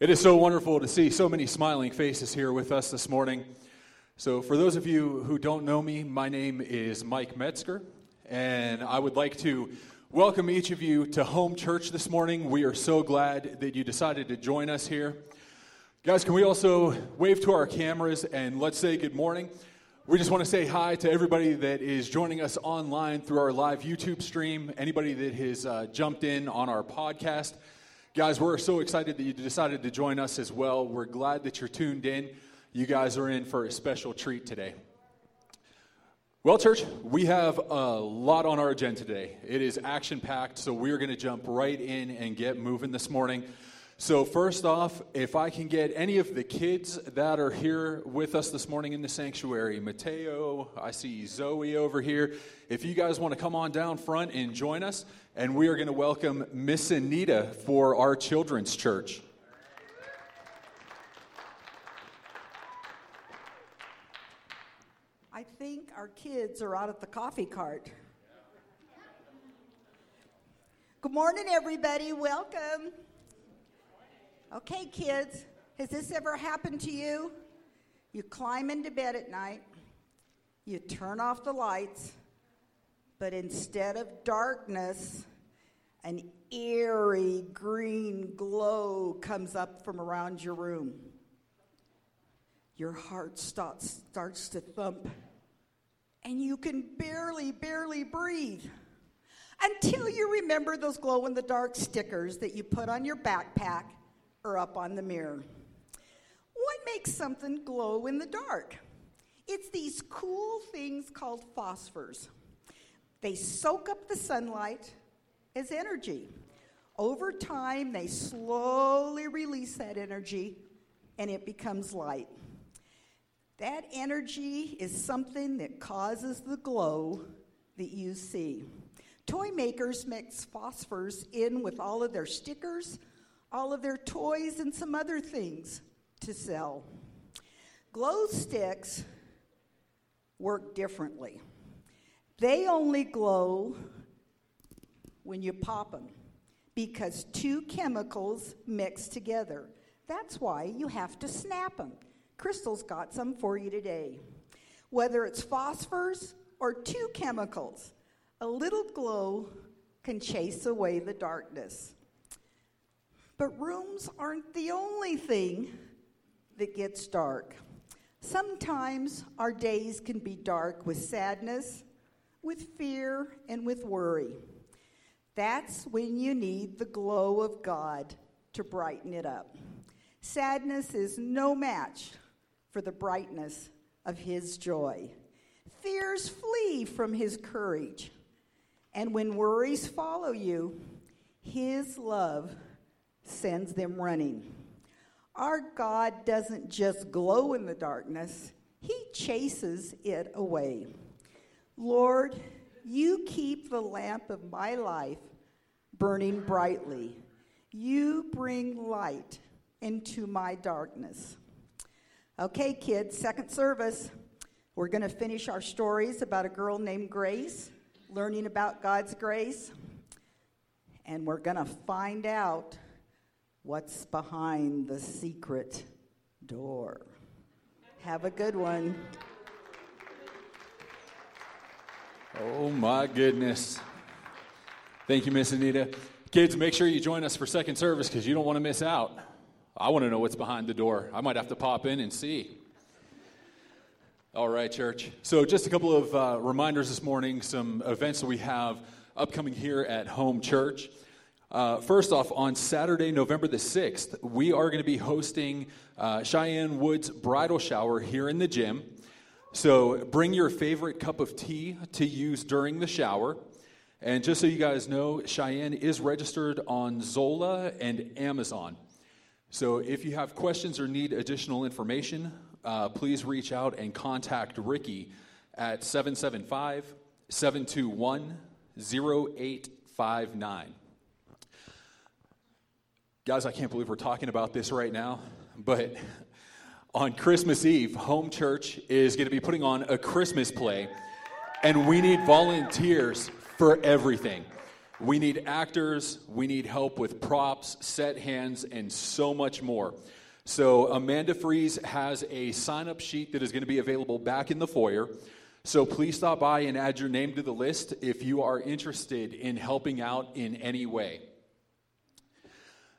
It is so wonderful to see so many smiling faces here with us this morning. So, for those of you who don't know me, my name is Mike Metzger, and I would like to welcome each of you to home church this morning. We are so glad that you decided to join us here. Guys, can we also wave to our cameras and let's say good morning? We just want to say hi to everybody that is joining us online through our live YouTube stream, anybody that has uh, jumped in on our podcast. Guys, we're so excited that you decided to join us as well. We're glad that you're tuned in. You guys are in for a special treat today. Well, church, we have a lot on our agenda today. It is action packed, so we're going to jump right in and get moving this morning. So, first off, if I can get any of the kids that are here with us this morning in the sanctuary, Mateo, I see Zoe over here. If you guys want to come on down front and join us, and we are going to welcome Miss Anita for our children's church. I think our kids are out at the coffee cart. Good morning, everybody. Welcome. Okay, kids, has this ever happened to you? You climb into bed at night, you turn off the lights, but instead of darkness, an eerie green glow comes up from around your room. Your heart starts, starts to thump, and you can barely, barely breathe until you remember those glow in the dark stickers that you put on your backpack or up on the mirror. What makes something glow in the dark? It's these cool things called phosphors. They soak up the sunlight as energy. Over time, they slowly release that energy and it becomes light. That energy is something that causes the glow that you see. Toy makers mix phosphors in with all of their stickers, all of their toys, and some other things to sell. Glow sticks work differently. They only glow when you pop them because two chemicals mix together. That's why you have to snap them. Crystal's got some for you today. Whether it's phosphors or two chemicals, a little glow can chase away the darkness. But rooms aren't the only thing that gets dark. Sometimes our days can be dark with sadness, with fear, and with worry. That's when you need the glow of God to brighten it up. Sadness is no match for the brightness of His joy. Fears flee from His courage. And when worries follow you, His love sends them running. Our God doesn't just glow in the darkness, He chases it away. Lord, you keep the lamp of my life burning brightly. You bring light into my darkness. Okay, kids, second service. We're going to finish our stories about a girl named Grace, learning about God's grace, and we're going to find out what's behind the secret door. Have a good one. Oh my goodness. Thank you, Miss Anita. Kids, make sure you join us for second service because you don't want to miss out. I want to know what's behind the door. I might have to pop in and see. All right, church. So, just a couple of uh, reminders this morning, some events that we have upcoming here at Home Church. Uh, first off, on Saturday, November the 6th, we are going to be hosting uh, Cheyenne Woods bridal shower here in the gym. So bring your favorite cup of tea to use during the shower. And just so you guys know, Cheyenne is registered on Zola and Amazon. So if you have questions or need additional information, uh, please reach out and contact Ricky at 775 721 0859. Guys, I can't believe we're talking about this right now, but on Christmas Eve, Home Church is going to be putting on a Christmas play, and we need volunteers for everything. We need actors, we need help with props, set hands, and so much more. So, Amanda Fries has a sign up sheet that is going to be available back in the foyer. So, please stop by and add your name to the list if you are interested in helping out in any way.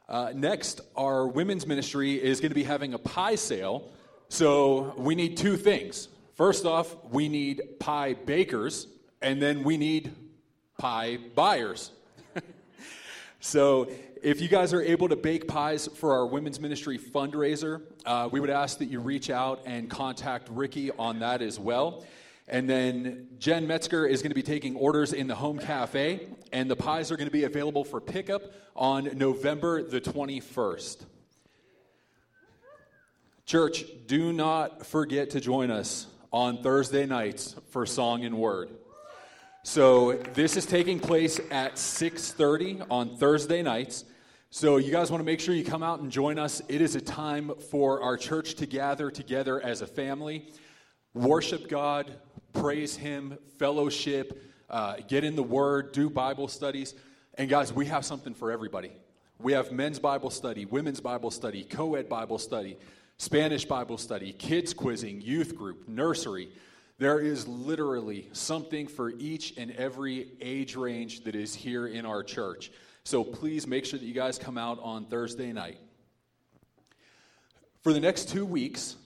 Uh, next, our women's ministry is going to be having a pie sale. So, we need two things. First off, we need pie bakers, and then we need pie buyers. so, if you guys are able to bake pies for our women's ministry fundraiser, uh, we would ask that you reach out and contact Ricky on that as well. And then Jen Metzger is going to be taking orders in the home cafe, and the pies are going to be available for pickup on November the 21st. Church, do not forget to join us on Thursday nights for Song and Word. So this is taking place at 6:30 on Thursday nights. So you guys want to make sure you come out and join us. It is a time for our church to gather together as a family, worship God, praise Him, fellowship, uh, get in the Word, do Bible studies. And guys, we have something for everybody. We have men's Bible study, women's Bible study, co ed Bible study, Spanish Bible study, kids quizzing, youth group, nursery. There is literally something for each and every age range that is here in our church. So please make sure that you guys come out on Thursday night. For the next two weeks,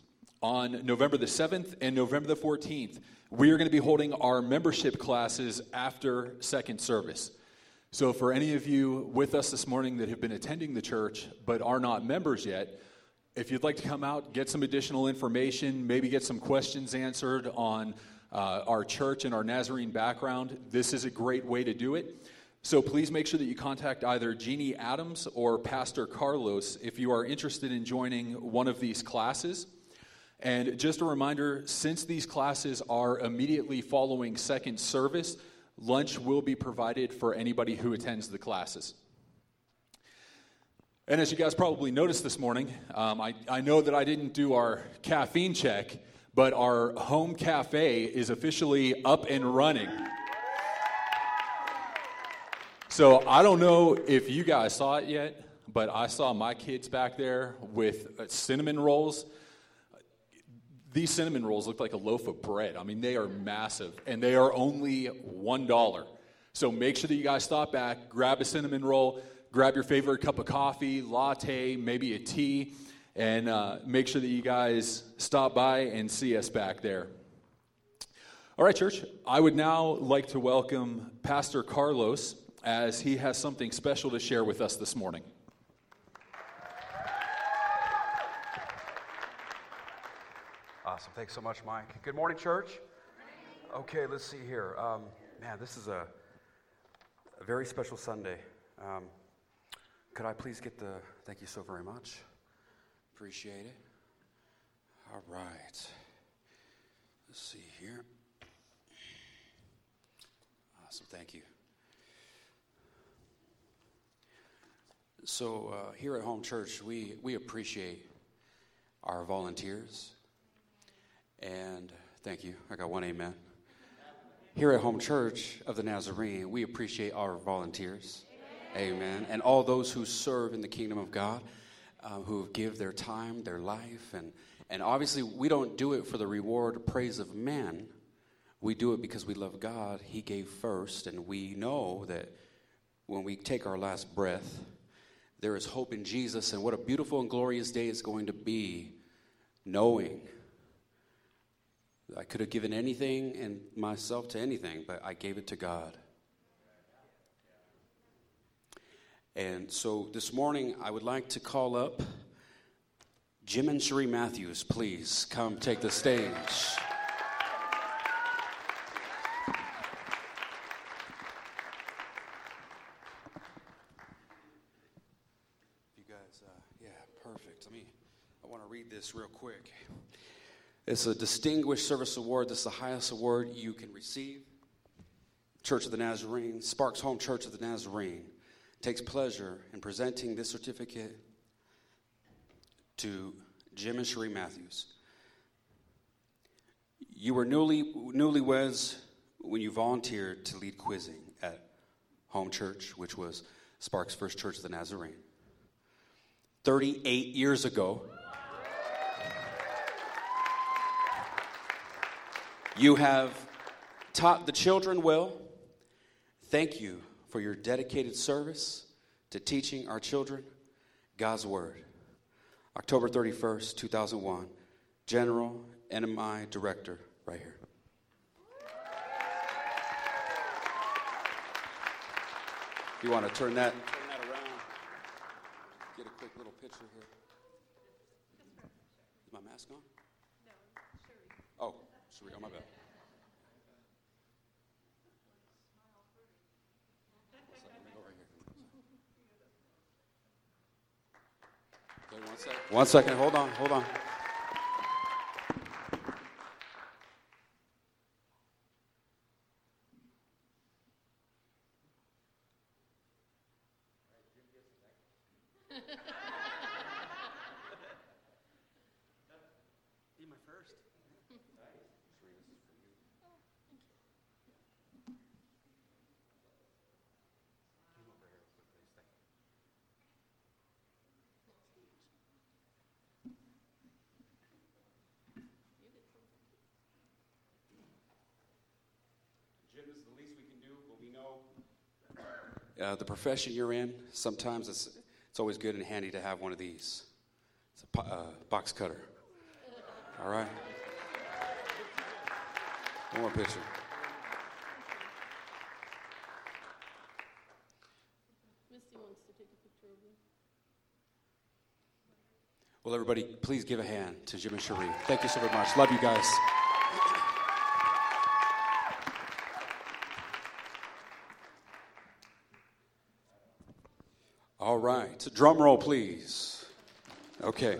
on November the 7th and November the 14th, we are going to be holding our membership classes after second service. So, for any of you with us this morning that have been attending the church but are not members yet, if you'd like to come out, get some additional information, maybe get some questions answered on uh, our church and our Nazarene background, this is a great way to do it. So please make sure that you contact either Jeannie Adams or Pastor Carlos if you are interested in joining one of these classes. And just a reminder since these classes are immediately following second service, lunch will be provided for anybody who attends the classes. And as you guys probably noticed this morning, um, I, I know that I didn't do our caffeine check, but our home cafe is officially up and running. So I don't know if you guys saw it yet, but I saw my kids back there with uh, cinnamon rolls. These cinnamon rolls look like a loaf of bread. I mean, they are massive, and they are only $1. So make sure that you guys stop back, grab a cinnamon roll, grab your favorite cup of coffee, latte, maybe a tea, and uh, make sure that you guys stop by and see us back there. All right, church, I would now like to welcome Pastor Carlos as he has something special to share with us this morning. Awesome. Thanks so much, Mike. Good morning, church. Okay, let's see here. Um, man, this is a, a very special Sunday. Um, could I please get the thank you so very much? Appreciate it. All right. Let's see here. Awesome. Thank you. So, uh, here at Home Church, we, we appreciate our volunteers. And thank you. I got one amen. Here at Home Church of the Nazarene, we appreciate our volunteers. Amen. And all those who serve in the kingdom of God, uh, who give their time, their life. And, and obviously, we don't do it for the reward or praise of man. We do it because we love God. He gave first. And we know that when we take our last breath, there is hope in Jesus. And what a beautiful and glorious day it's going to be knowing I could have given anything and myself to anything, but I gave it to God. And so this morning, I would like to call up Jim and Cherie Matthews. Please come take the stage. You guys, uh, yeah, perfect. Let me, I want to read this real quick. It's a distinguished service award. This is the highest award you can receive. Church of the Nazarene, Sparks Home Church of the Nazarene takes pleasure in presenting this certificate to Jim and Cherie Matthews. You were newly newlyweds when you volunteered to lead quizzing at home church, which was Sparks First Church of the Nazarene. 38 years ago, you have taught the children well. Thank you for your dedicated service to teaching our children God's Word. October 31st, 2001, General NMI Director, right here. You want to turn that, turn that around? Get a quick little picture here. Is my mask on? No, Sherry. Oh, Sherry, oh, my bad. Okay, one second. One second. Hold on. Hold on. Uh, the profession you're in, sometimes it's, it's always good and handy to have one of these. It's a po- uh, box cutter. All right? One more picture. Misty wants to take a picture of you. Well, everybody, please give a hand to Jim and Cherie. Thank you so very much. Love you guys. Right. Drum roll, please. Okay.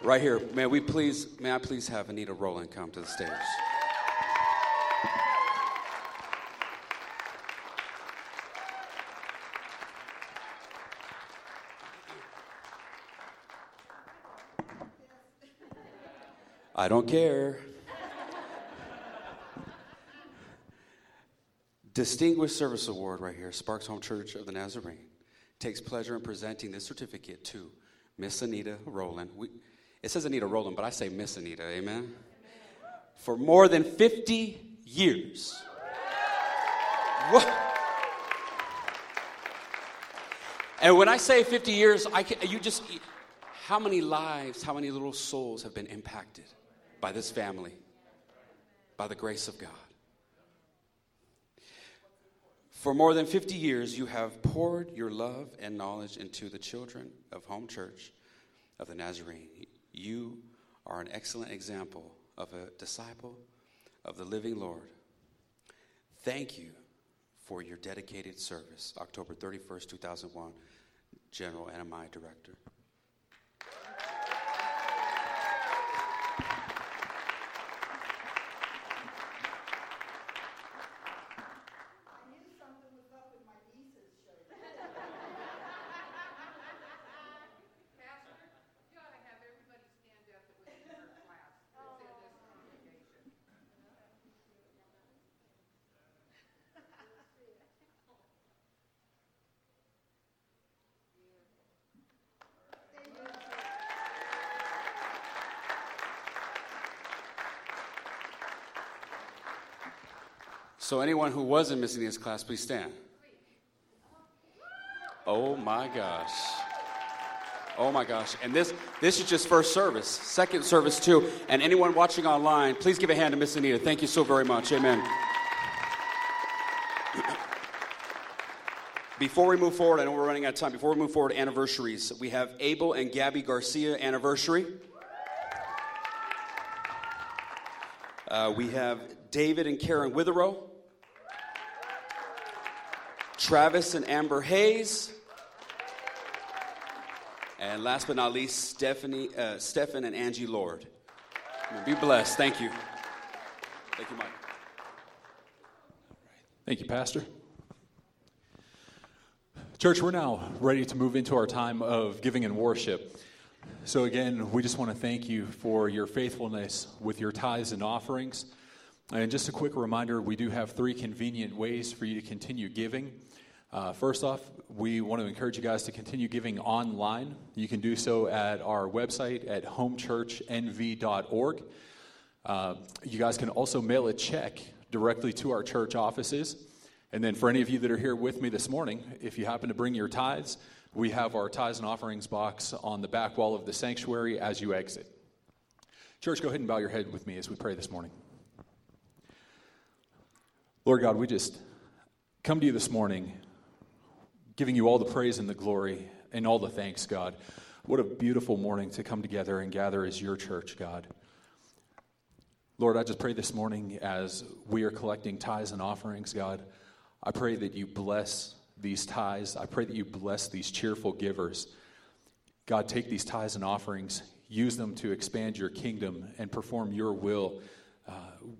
Right here. May we please, may I please have Anita Rowland come to the stage? I don't care. Distinguished Service Award right here, Sparks Home Church of the Nazarene takes pleasure in presenting this certificate to Miss Anita Rowland. We, it says Anita Rowland, but I say Miss Anita, amen? For more than 50 years. What? And when I say 50 years, I can, you just, how many lives, how many little souls have been impacted by this family, by the grace of God? For more than 50 years, you have poured your love and knowledge into the children of Home Church of the Nazarene. You are an excellent example of a disciple of the living Lord. Thank you for your dedicated service. October 31st, 2001, General NMI Director. So, anyone who wasn't missing this class, please stand. Oh my gosh. Oh my gosh. And this this is just first service. Second service too. And anyone watching online, please give a hand to Miss Anita. Thank you so very much. Amen. Before we move forward, I know we're running out of time. Before we move forward, anniversaries. We have Abel and Gabby Garcia anniversary. Uh, we have David and Karen Witherow. Travis and Amber Hayes. And last but not least, Stephanie, uh, Stephen and Angie Lord. Be blessed. Thank you. Thank you, Mike. Thank you, Pastor. Church, we're now ready to move into our time of giving and worship. So, again, we just want to thank you for your faithfulness with your tithes and offerings. And just a quick reminder we do have three convenient ways for you to continue giving. Uh, first off, we want to encourage you guys to continue giving online. You can do so at our website at homechurchnv.org. Uh, you guys can also mail a check directly to our church offices. And then, for any of you that are here with me this morning, if you happen to bring your tithes, we have our tithes and offerings box on the back wall of the sanctuary as you exit. Church, go ahead and bow your head with me as we pray this morning. Lord God, we just come to you this morning giving you all the praise and the glory and all the thanks, God. What a beautiful morning to come together and gather as your church, God. Lord, I just pray this morning as we are collecting tithes and offerings, God, I pray that you bless these tithes. I pray that you bless these cheerful givers. God, take these tithes and offerings, use them to expand your kingdom and perform your will uh,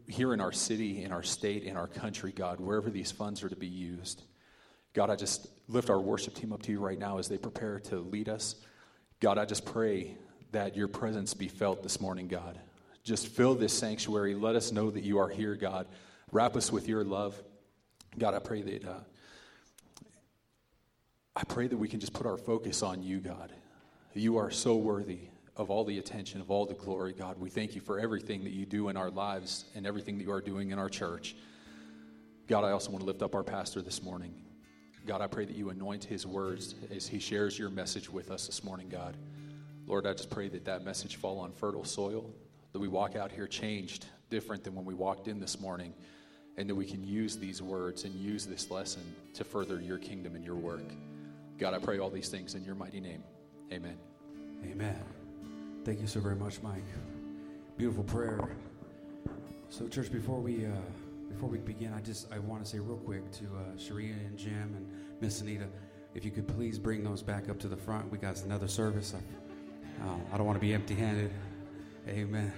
here in our city, in our state, in our country, God, wherever these funds are to be used. God, I just lift our worship team up to you right now as they prepare to lead us. God, I just pray that your presence be felt this morning, God. Just fill this sanctuary. Let us know that you are here, God. Wrap us with your love. God, I pray that uh, I pray that we can just put our focus on you, God. You are so worthy of all the attention, of all the glory, God. We thank you for everything that you do in our lives and everything that you are doing in our church. God, I also want to lift up our pastor this morning. God, I pray that you anoint his words as he shares your message with us this morning, God. Lord, I just pray that that message fall on fertile soil, that we walk out here changed, different than when we walked in this morning, and that we can use these words and use this lesson to further your kingdom and your work. God, I pray all these things in your mighty name. Amen. Amen. Thank you so very much, Mike. Beautiful prayer. So, church, before we uh, before we begin, I just I want to say real quick to uh, Sharia and Jim and Miss Anita, if you could please bring those back up to the front. We got another service. I, uh, I don't want to be empty-handed. Amen.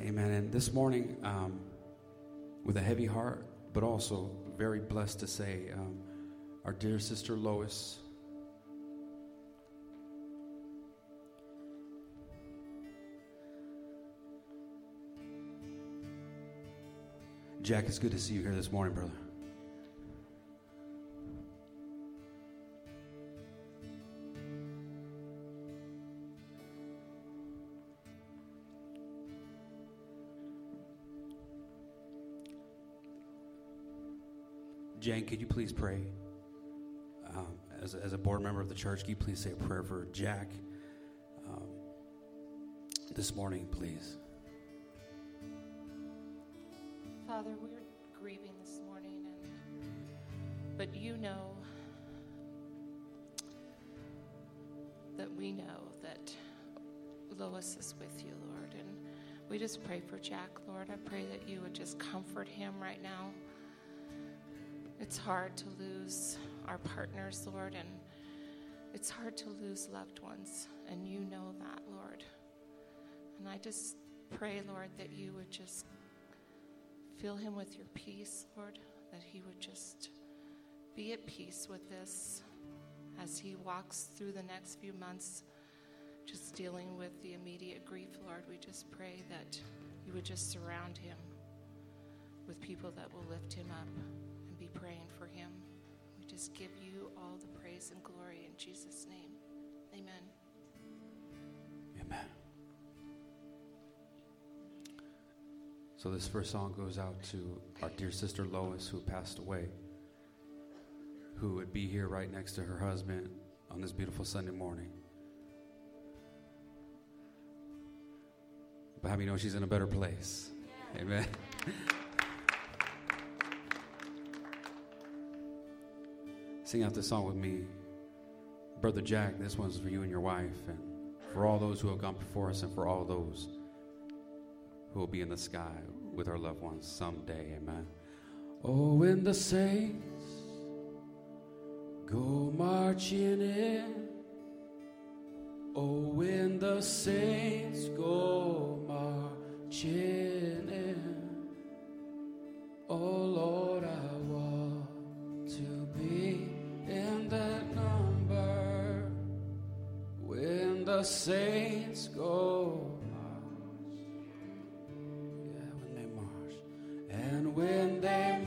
Amen. And this morning, um, with a heavy heart, but also very blessed to say, um, our dear sister Lois. Jack, it's good to see you here this morning, brother. Jane, could you please pray? Um, as, as a board member of the church, could you please say a prayer for Jack um, this morning, please? Father, we're grieving this morning, and but you know that we know that Lois is with you, Lord, and we just pray for Jack, Lord. I pray that you would just comfort him right now. It's hard to lose our partners, Lord, and it's hard to lose loved ones, and you know that, Lord. And I just pray, Lord, that you would just fill him with your peace, Lord, that he would just be at peace with this as he walks through the next few months, just dealing with the immediate grief, Lord. We just pray that you would just surround him with people that will lift him up and be praying for him. We just give you all the praise and glory in Jesus' name. Amen. Amen. So, this first song goes out to our dear sister Lois, who passed away, who would be here right next to her husband on this beautiful Sunday morning. But how many know she's in a better place? Yeah. Amen. Sing out this song with me. Brother Jack, this one's for you and your wife, and for all those who have gone before us, and for all those who will be in the sky with our loved ones someday. Amen. Oh, when the saints go marching in. Oh, when the saints go marching in. Oh, Lord, I want to be in that number. When the saints go when they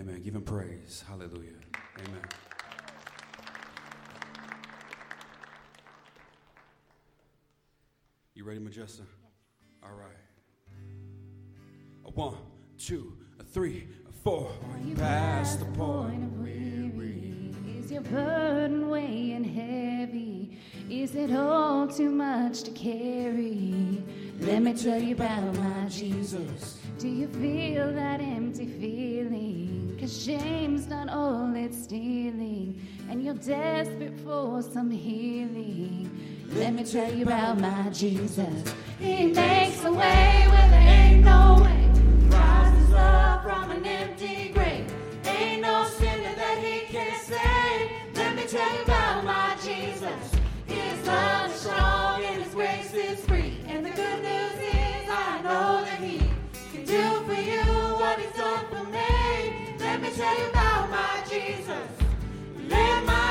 Amen. Give him praise. Hallelujah. Amen. You ready, Majesta? All right. A one, two, a three, a four. Are you past the point of weary? Is your burden weighing heavy? Is it all too much to carry? Let me tell you about my Jesus. Do you feel that? shame's not all it's stealing, and you're desperate for some healing. Let me tell you about my Jesus. He makes a way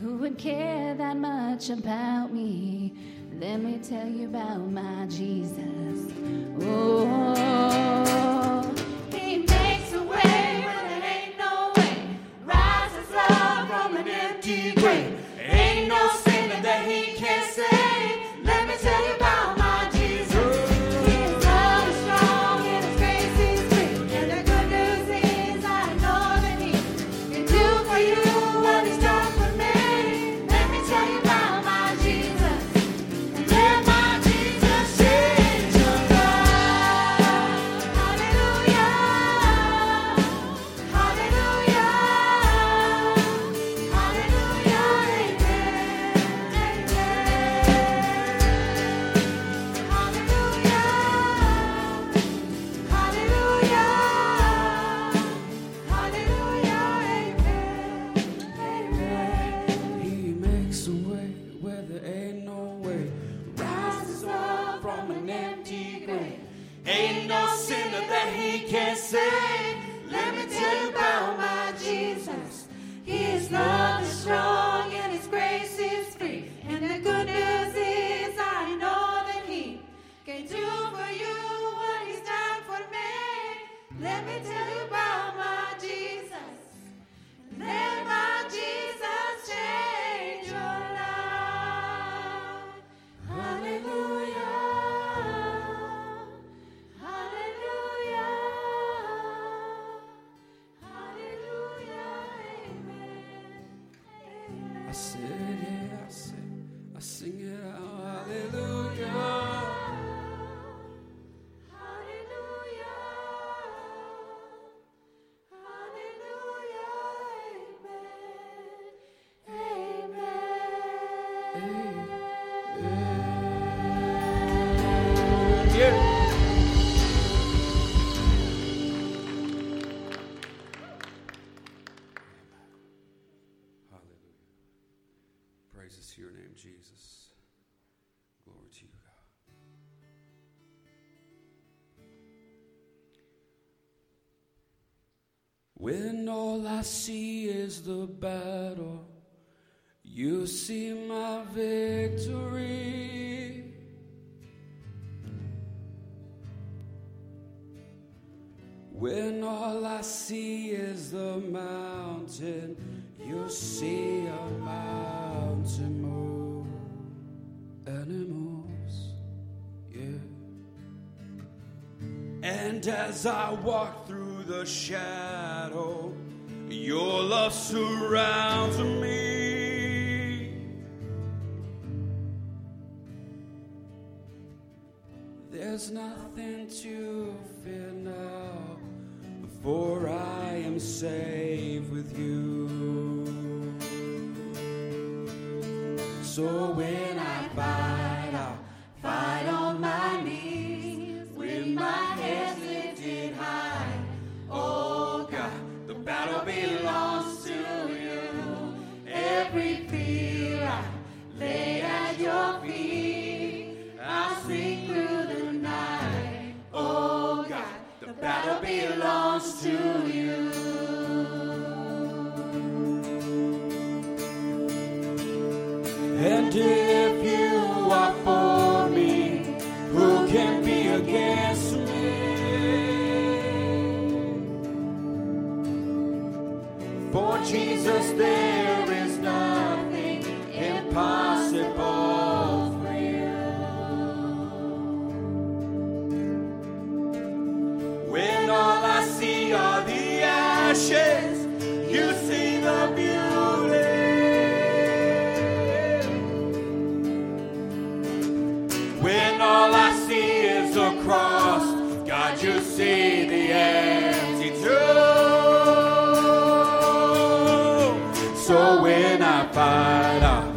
Who would care that much about me? Let me tell you about my Jesus. Oh. When all I see is the battle, you see my victory. When all I see is the mountain, you see a mountain move, moves, yeah. And as I walk through the shadow, your love surrounds me. There's nothing to fear now, for I am safe with you. So when I battle belongs to you. And if you are for me, who can be against me? For Jesus, there is nothing impossible So when I fight, I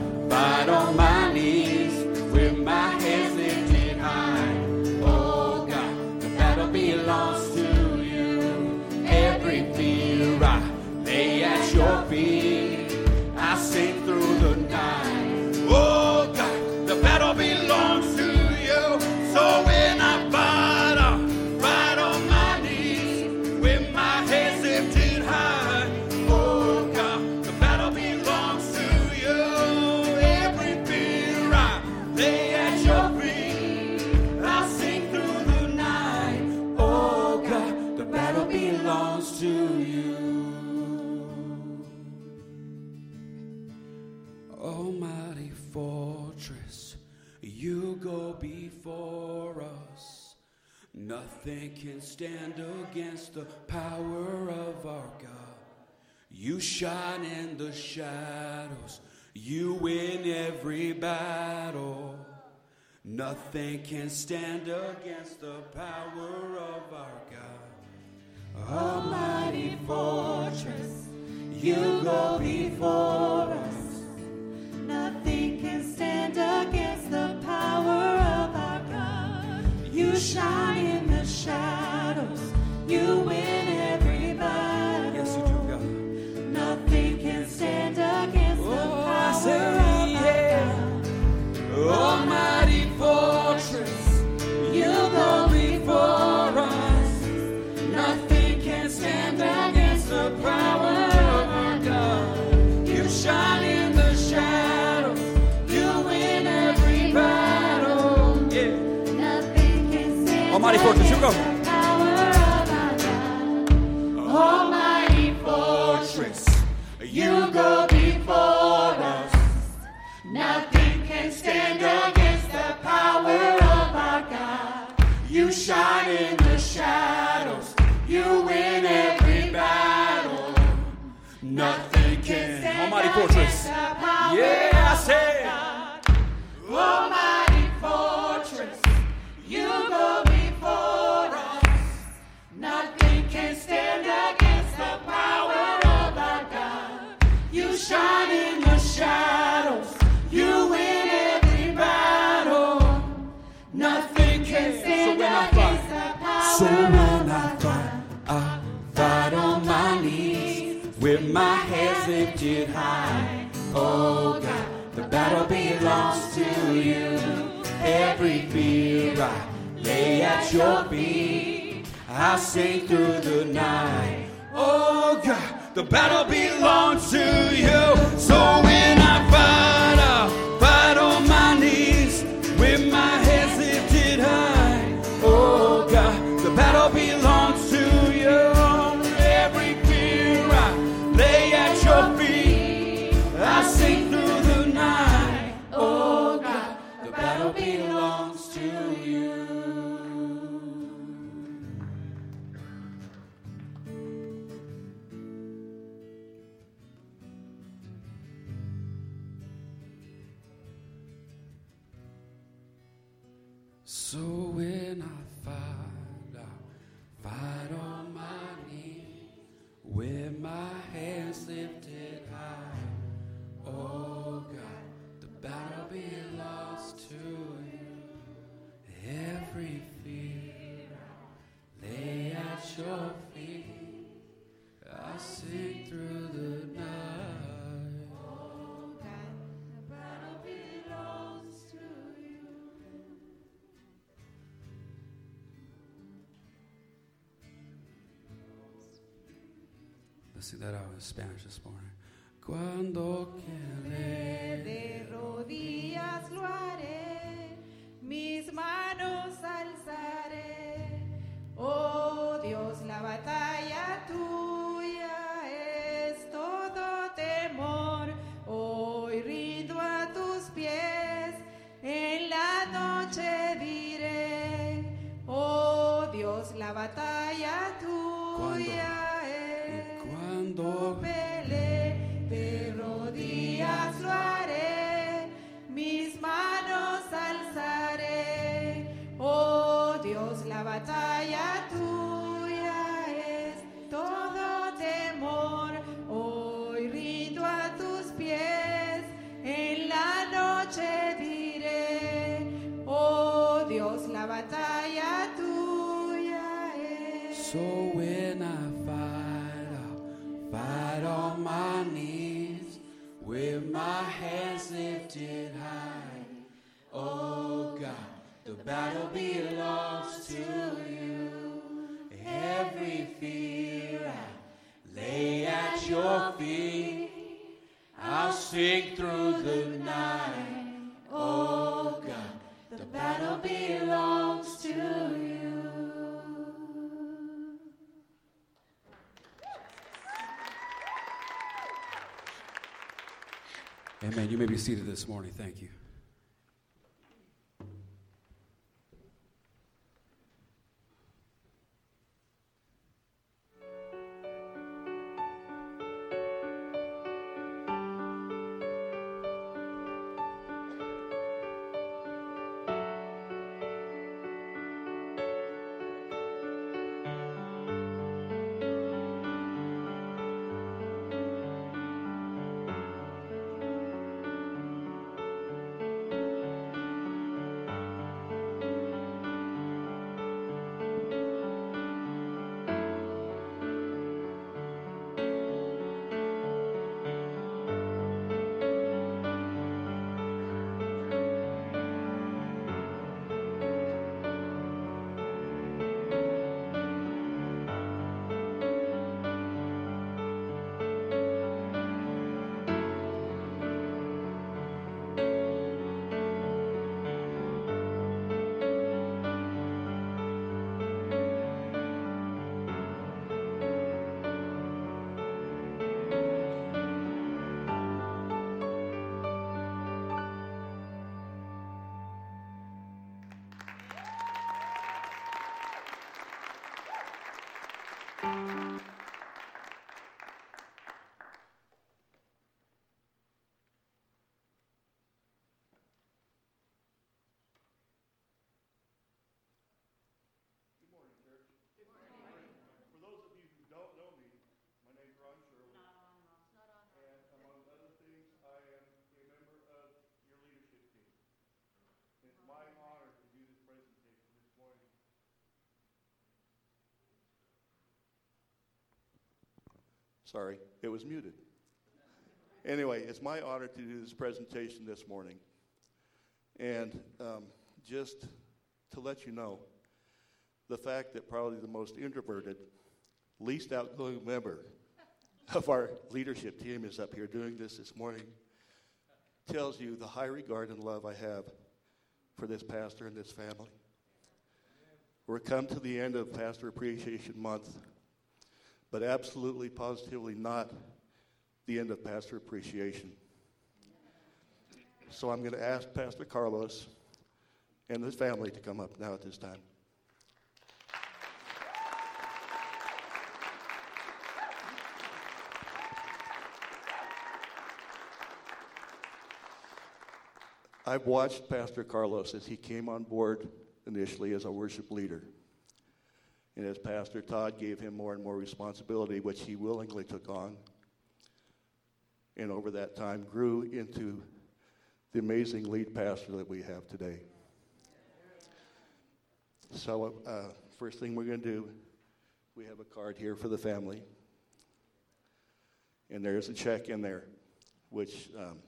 Nothing can stand against the power of our God. You shine in the shadows, you win every battle. Nothing can stand against the power of our God. Almighty fortress, you go before us. Nothing can stand against the power of our God. You shine in shadows. You win every battle. Yes, you do, God. Nothing can stand against the Oh, I power say, of yeah. our God. Almighty fortress, Yeah, fight on my knees with my hands lifted high. Oh God, the battle belongs to you. Every fear I lay at your feet. I sing through the that out in Spanish this morning. Cuando quiere de rodillas lo haré, mis manos alzaré. Oh Dios, la batalla tuya es todo temor. Hoy rindo a tus pies, en la noche diré. Oh Dios, la batalla tuya. Cuando Pele, de rodillas lo haré, mis manos alzaré. Oh Dios, la batalla tuya es todo temor. Hoy rindo a tus pies, en la noche diré. Oh Dios, la batalla tuya es. So be seated this morning. Thank you. Sorry, it was muted. Anyway, it's my honor to do this presentation this morning. And um, just to let you know, the fact that probably the most introverted least outgoing member of our leadership team is up here doing this this morning tells you the high regard and love I have for this pastor and this family. We're come to the end of Pastor Appreciation Month, but absolutely, positively not the end of Pastor Appreciation. So I'm going to ask Pastor Carlos and his family to come up now at this time. I've watched Pastor Carlos as he came on board initially as a worship leader. And as Pastor Todd gave him more and more responsibility, which he willingly took on, and over that time grew into the amazing lead pastor that we have today. So, uh, first thing we're going to do, we have a card here for the family. And there's a check in there, which um,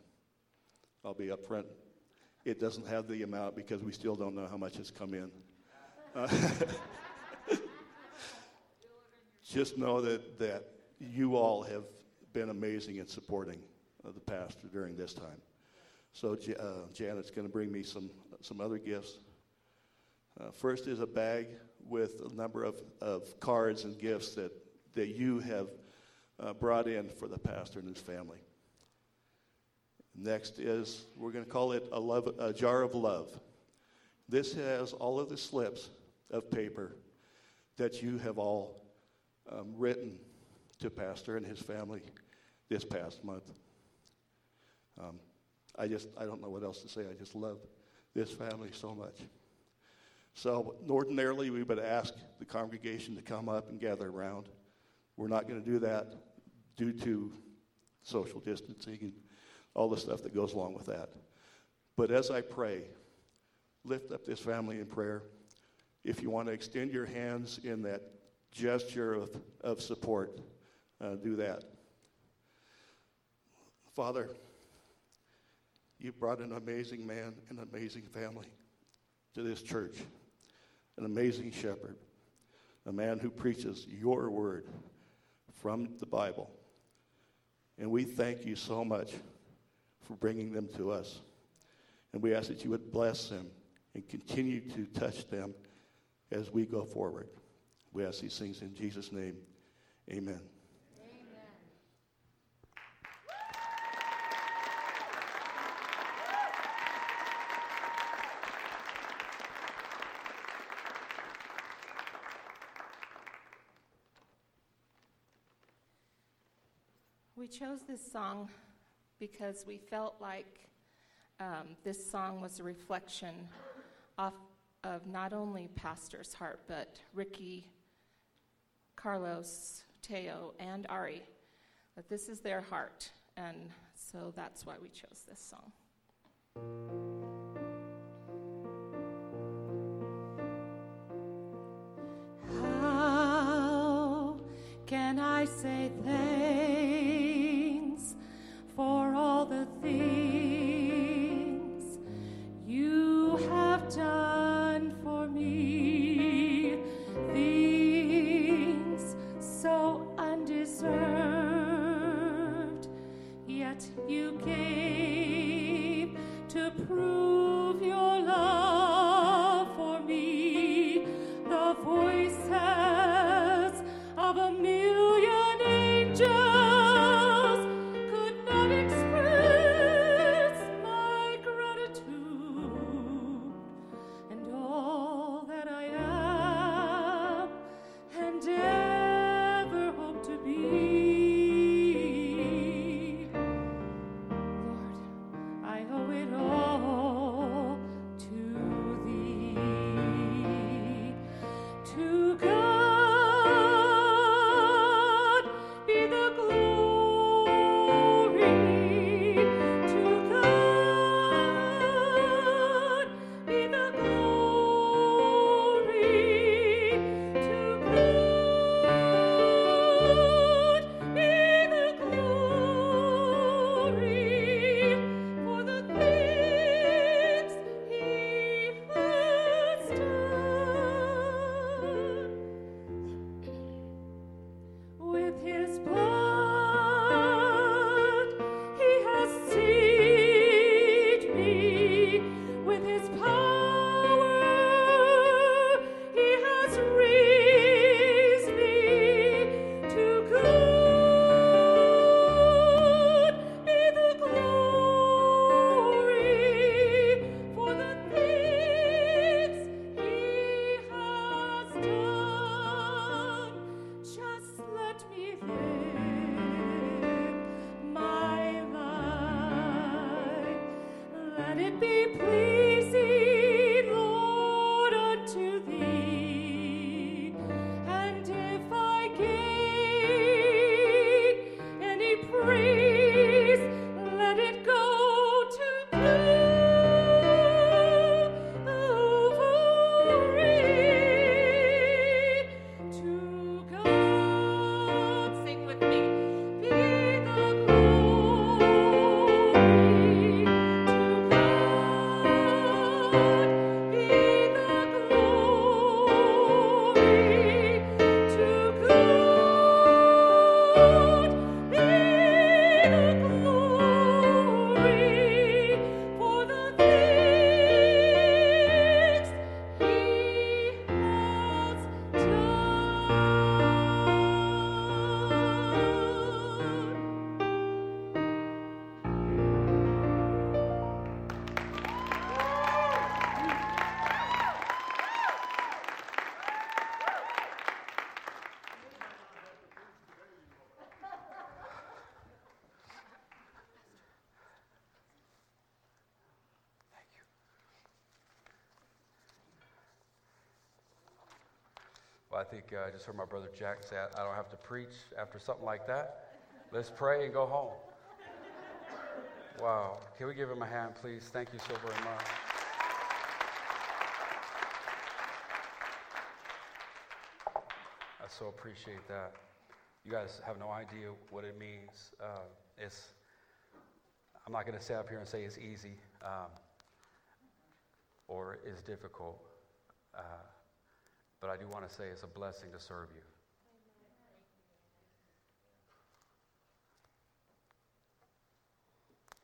I'll be upfront. It doesn't have the amount because we still don't know how much has come in. Uh, just know that, that you all have been amazing in supporting uh, the pastor during this time. So uh, Janet's going to bring me some, some other gifts. Uh, first is a bag with a number of, of cards and gifts that, that you have uh, brought in for the pastor and his family. Next is, we're going to call it a, love, a jar of love. This has all of the slips of paper that you have all um, written to Pastor and his family this past month. Um, I just, I don't know what else to say. I just love this family so much. So, ordinarily, we would ask the congregation to come up and gather around. We're not going to do that due to social distancing and all the stuff that goes along with that. But as I pray, lift up this family in prayer. If you want to extend your hands in that gesture of, of support, uh, do that. Father, you brought an amazing man and an amazing family to this church, an amazing shepherd, a man who preaches your word from the Bible. And we thank you so much for bringing them to us. And we ask that you would bless them and continue to touch them as we go forward. We ask these things in Jesus' name. Amen. We chose this song because we felt like um, this song was a reflection of not only Pastor's heart, but Ricky, Carlos, Teo, and Ari. That this is their heart, and so that's why we chose this song. How can I say thanks for all the things think uh, I just heard my brother Jack say, I I don't have to preach after something like that. Let's pray and go home. Wow. Can we give him a hand, please? Thank you so very much. I so appreciate that. You guys have no idea what it means. Uh, it's, I'm not going to sit up here and say it's easy um, or it's difficult. Uh, but I do want to say it's a blessing to serve you.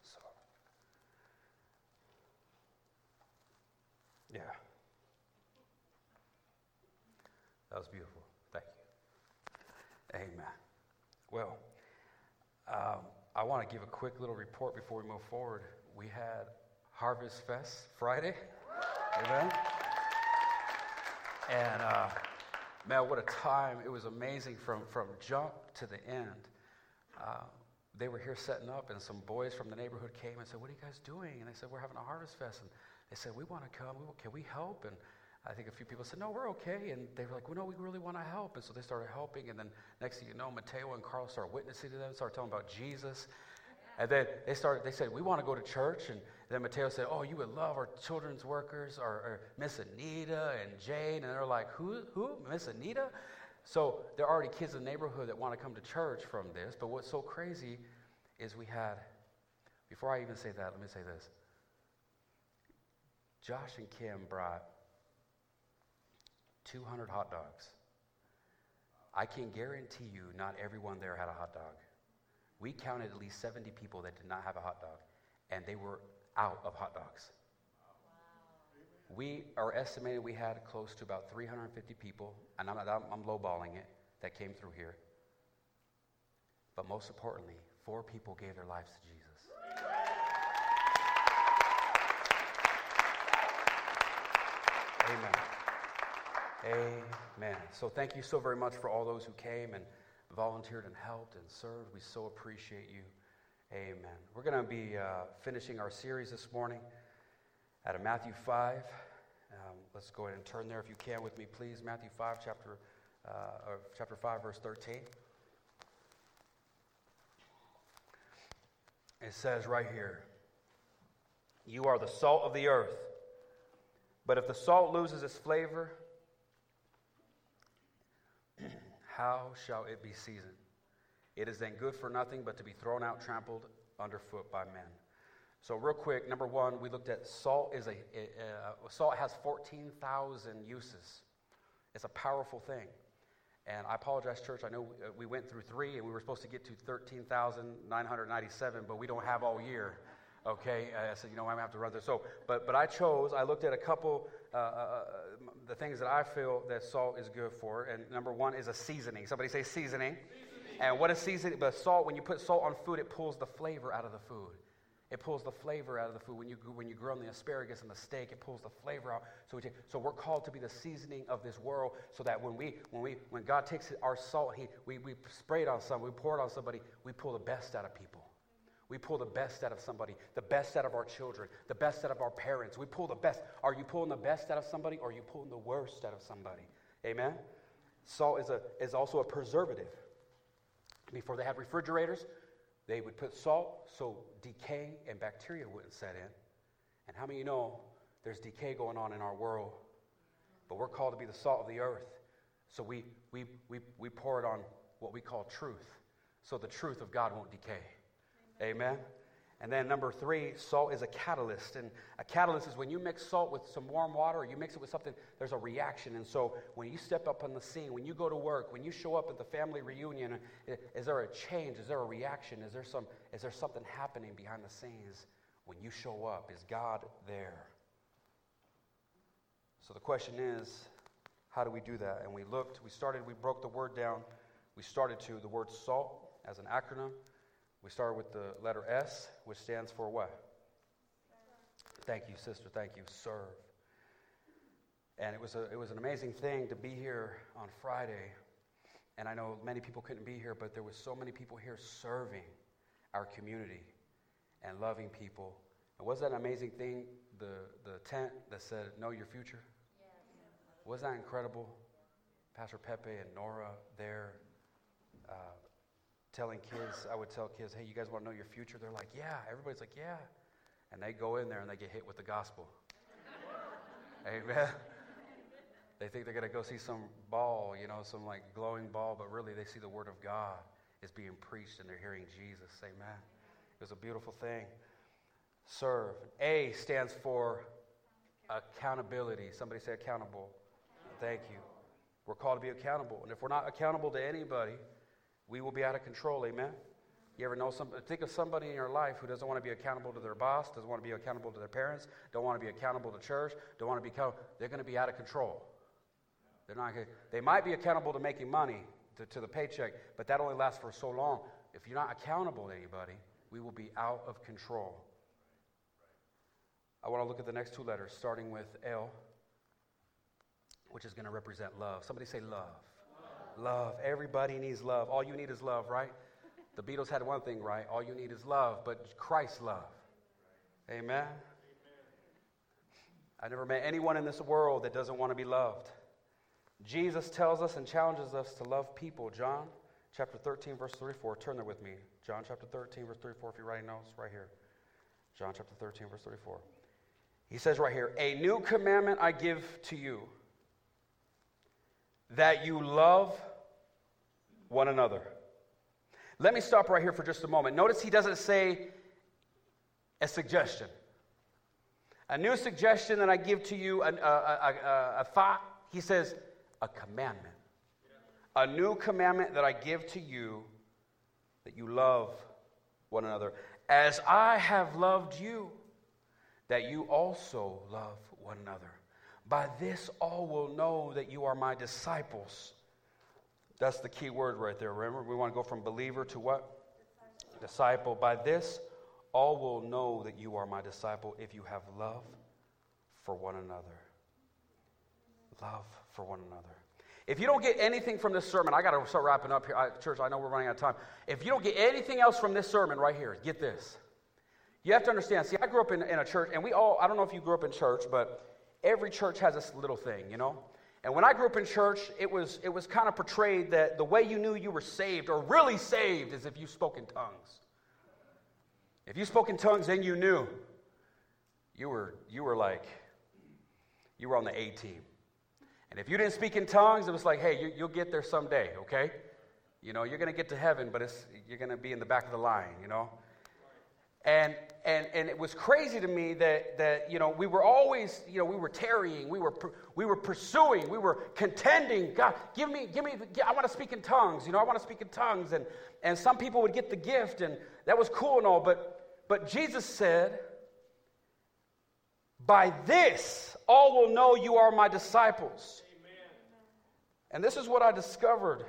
So, yeah. That was beautiful. Thank you. Amen. Well, um, I want to give a quick little report before we move forward. We had Harvest Fest Friday. Amen. And uh, man, what a time! It was amazing from from jump to the end. Uh, they were here setting up, and some boys from the neighborhood came and said, "What are you guys doing?" And they said, "We're having a harvest fest." And they said, "We want to come. Can we help?" And I think a few people said, "No, we're okay." And they were like, "Well, no, we really want to help." And so they started helping. And then next thing you know, Mateo and Carl started witnessing to them, started telling about Jesus. And then they started. They said, "We want to go to church." And then Mateo said, "Oh, you would love our children's workers, or, or Miss Anita and Jane." And they're like, "Who? Who? Miss Anita?" So there are already kids in the neighborhood that want to come to church from this. But what's so crazy is we had. Before I even say that, let me say this. Josh and Kim brought 200 hot dogs. I can guarantee you, not everyone there had a hot dog. We counted at least 70 people that did not have a hot dog, and they were out of hot dogs. We are estimated we had close to about 350 people, and I'm, I'm, I'm lowballing it, that came through here. But most importantly, four people gave their lives to Jesus. Amen. Amen. So thank you so very much for all those who came and volunteered and helped and served. We so appreciate you. Amen. We're going to be uh, finishing our series this morning out of Matthew 5. Um, let's go ahead and turn there if you can with me, please. Matthew 5, chapter, uh, chapter 5, verse 13. It says right here, You are the salt of the earth. But if the salt loses its flavor, how shall it be seasoned? It is then good for nothing but to be thrown out, trampled underfoot by men. So, real quick, number one, we looked at salt is a, uh, salt has 14,000 uses. It's a powerful thing. And I apologize, church. I know we, we went through three and we were supposed to get to 13,997, but we don't have all year. Okay, I said, you know, I'm gonna have to run this. So, but but I chose. I looked at a couple uh, uh, the things that I feel that salt is good for, and number one is a seasoning. Somebody say seasoning. seasoning. And what is seasoning? But salt. When you put salt on food, it pulls the flavor out of the food. It pulls the flavor out of the food. When you when you grill the asparagus and the steak, it pulls the flavor out. So we take, so we're called to be the seasoning of this world, so that when we when we when God takes our salt, he we we spray it on someone, we pour it on somebody, we pull the best out of people. We pull the best out of somebody, the best out of our children, the best out of our parents. We pull the best. Are you pulling the best out of somebody or are you pulling the worst out of somebody? Amen? Salt is, a, is also a preservative. Before they had refrigerators, they would put salt so decay and bacteria wouldn't set in. And how many you know there's decay going on in our world? But we're called to be the salt of the earth. So we, we, we, we pour it on what we call truth. So the truth of God won't decay. Amen. And then number three, salt is a catalyst. And a catalyst is when you mix salt with some warm water or you mix it with something, there's a reaction. And so when you step up on the scene, when you go to work, when you show up at the family reunion, is there a change? Is there a reaction? Is there, some, is there something happening behind the scenes when you show up? Is God there? So the question is, how do we do that? And we looked, we started, we broke the word down. We started to the word salt as an acronym. We started with the letter S, which stands for what? Thank you, sister. Thank you. Serve. And it was, a, it was an amazing thing to be here on Friday. And I know many people couldn't be here, but there was so many people here serving our community and loving people. And was that an amazing thing? The, the tent that said, Know your future? Yes. Was that incredible? Pastor Pepe and Nora there. Uh, telling kids, I would tell kids, hey, you guys want to know your future? They're like, yeah. Everybody's like, yeah. And they go in there and they get hit with the gospel. Amen. They think they're going to go see some ball, you know, some like glowing ball, but really they see the word of God is being preached and they're hearing Jesus. Amen. It was a beautiful thing. Serve. A stands for accountability. Somebody say accountable. Thank you. We're called to be accountable. And if we're not accountable to anybody, we will be out of control. Amen. You ever know some? Think of somebody in your life who doesn't want to be accountable to their boss, doesn't want to be accountable to their parents, don't want to be accountable to church, don't want to be. They're going to be out of control. They're not. They might be accountable to making money to, to the paycheck, but that only lasts for so long. If you're not accountable to anybody, we will be out of control. I want to look at the next two letters, starting with L, which is going to represent love. Somebody say love. Love. Everybody needs love. All you need is love, right? The Beatles had one thing right. All you need is love, but Christ's love. Amen. I never met anyone in this world that doesn't want to be loved. Jesus tells us and challenges us to love people. John chapter 13, verse 34. Turn there with me. John chapter 13, verse 34. If you're writing notes, right here. John chapter 13, verse 34. He says right here, A new commandment I give to you that you love one another. Let me stop right here for just a moment. Notice he doesn't say a suggestion. A new suggestion that I give to you, a, a, a, a thought, he says, a commandment. A new commandment that I give to you that you love one another. As I have loved you, that you also love one another. By this, all will know that you are my disciples. That's the key word right there. Remember, we want to go from believer to what? Disciple. disciple. By this, all will know that you are my disciple if you have love for one another. Love for one another. If you don't get anything from this sermon, I got to start wrapping up here. I, church, I know we're running out of time. If you don't get anything else from this sermon right here, get this. You have to understand. See, I grew up in, in a church, and we all, I don't know if you grew up in church, but every church has this little thing, you know? And when I grew up in church, it was, it was kind of portrayed that the way you knew you were saved or really saved is if you spoke in tongues. If you spoke in tongues, then you knew. You were, you were like, you were on the A team. And if you didn't speak in tongues, it was like, hey, you, will get there someday, okay? You know, you're going to get to heaven, but it's, you're going to be in the back of the line, you know? And, and, and it was crazy to me that, that, you know, we were always, you know, we were tarrying, we were, we were pursuing, we were contending. God, give me, give me, I want to speak in tongues, you know, I want to speak in tongues. And, and some people would get the gift, and that was cool and all, but, but Jesus said, by this all will know you are my disciples. Amen. And this is what I discovered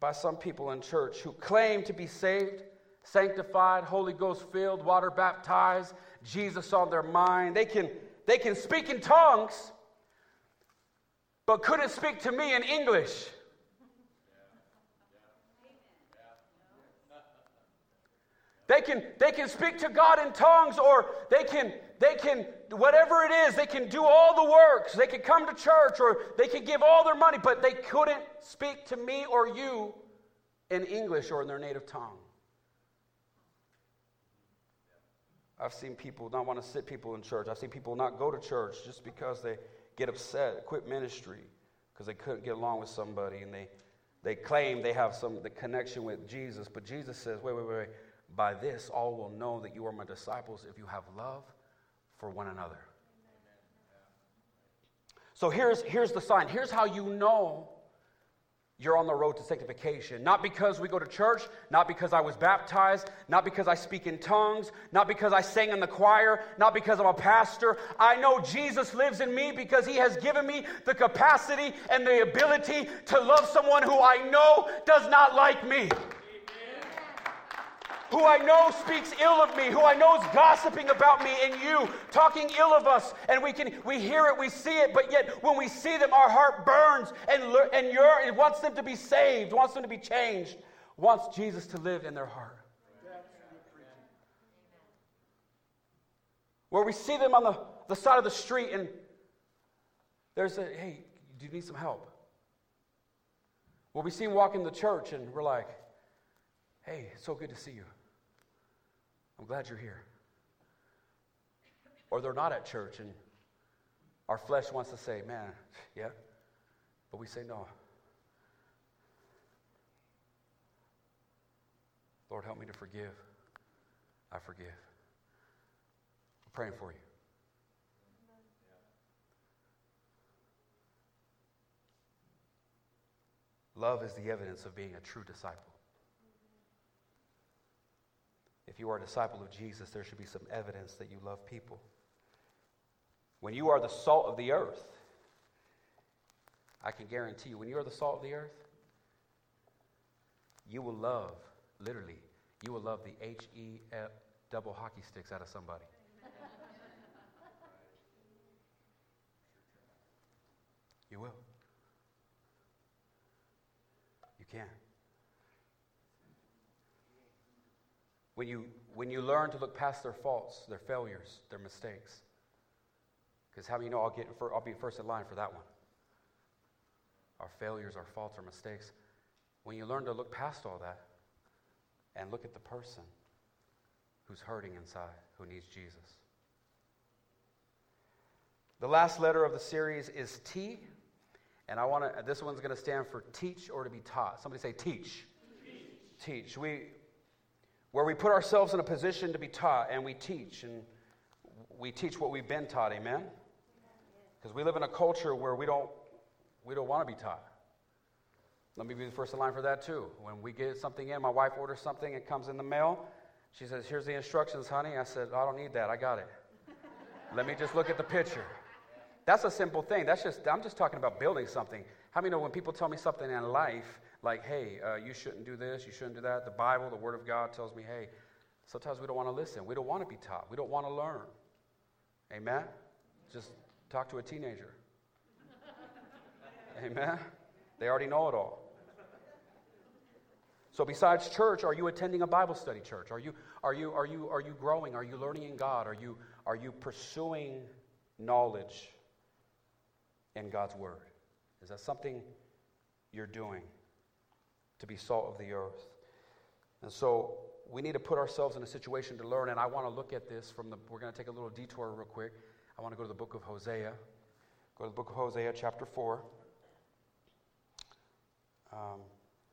by some people in church who claim to be saved sanctified, Holy Ghost filled, water baptized, Jesus on their mind. They can, they can speak in tongues, but couldn't speak to me in English. They can, they can speak to God in tongues or they can, they can, whatever it is, they can do all the works. They can come to church or they can give all their money, but they couldn't speak to me or you in English or in their native tongue. I've seen people not want to sit people in church. I've seen people not go to church just because they get upset, quit ministry because they couldn't get along with somebody and they, they claim they have some the connection with Jesus. But Jesus says, wait, wait, wait, by this all will know that you are my disciples if you have love for one another. So here's, here's the sign. Here's how you know you're on the road to sanctification. Not because we go to church, not because I was baptized, not because I speak in tongues, not because I sang in the choir, not because I'm a pastor. I know Jesus lives in me because he has given me the capacity and the ability to love someone who I know does not like me who I know speaks ill of me, who I know is gossiping about me and you, talking ill of us, and we can we hear it, we see it, but yet when we see them, our heart burns and and your it wants them to be saved, wants them to be changed, wants Jesus to live in their heart. Where we see them on the, the side of the street and there's a hey, do you need some help? Well, we see them walking the church and we're like, hey, it's so good to see you. I'm glad you're here. Or they're not at church and our flesh wants to say, man, yeah. But we say, no. Lord, help me to forgive. I forgive. I'm praying for you. Love is the evidence of being a true disciple. If you are a disciple of Jesus, there should be some evidence that you love people. When you are the salt of the earth, I can guarantee you, when you are the salt of the earth, you will love, literally, you will love the H E F double hockey sticks out of somebody. you will. You can. When you, when you learn to look past their faults, their failures, their mistakes. Because how many know I'll, get, I'll be first in line for that one? Our failures, our faults, our mistakes. When you learn to look past all that and look at the person who's hurting inside, who needs Jesus. The last letter of the series is T, and I want to. This one's going to stand for teach or to be taught. Somebody say teach. Teach. teach. We where we put ourselves in a position to be taught and we teach and we teach what we've been taught amen? Because we live in a culture where we don't we don't want to be taught. Let me be the first in line for that too. When we get something in my wife orders something it comes in the mail. She says here's the instructions honey. I said i don't need that i got it. Let me just look at the picture. That's a simple thing. That's just i'm just talking about building something. How many know when people tell me something in life like, hey, uh, you shouldn't do this, you shouldn't do that. The Bible, the Word of God tells me, hey, sometimes we don't want to listen. We don't want to be taught. We don't want to learn. Amen? Just talk to a teenager. Amen? They already know it all. So besides church, are you attending a Bible study church? Are you, are you, are you, are you growing? Are you learning in God? Are you, are you pursuing knowledge in God's Word? Is that something you're doing? To be salt of the earth. And so we need to put ourselves in a situation to learn. And I want to look at this from the, we're going to take a little detour real quick. I want to go to the book of Hosea. Go to the book of Hosea, chapter 4. Um,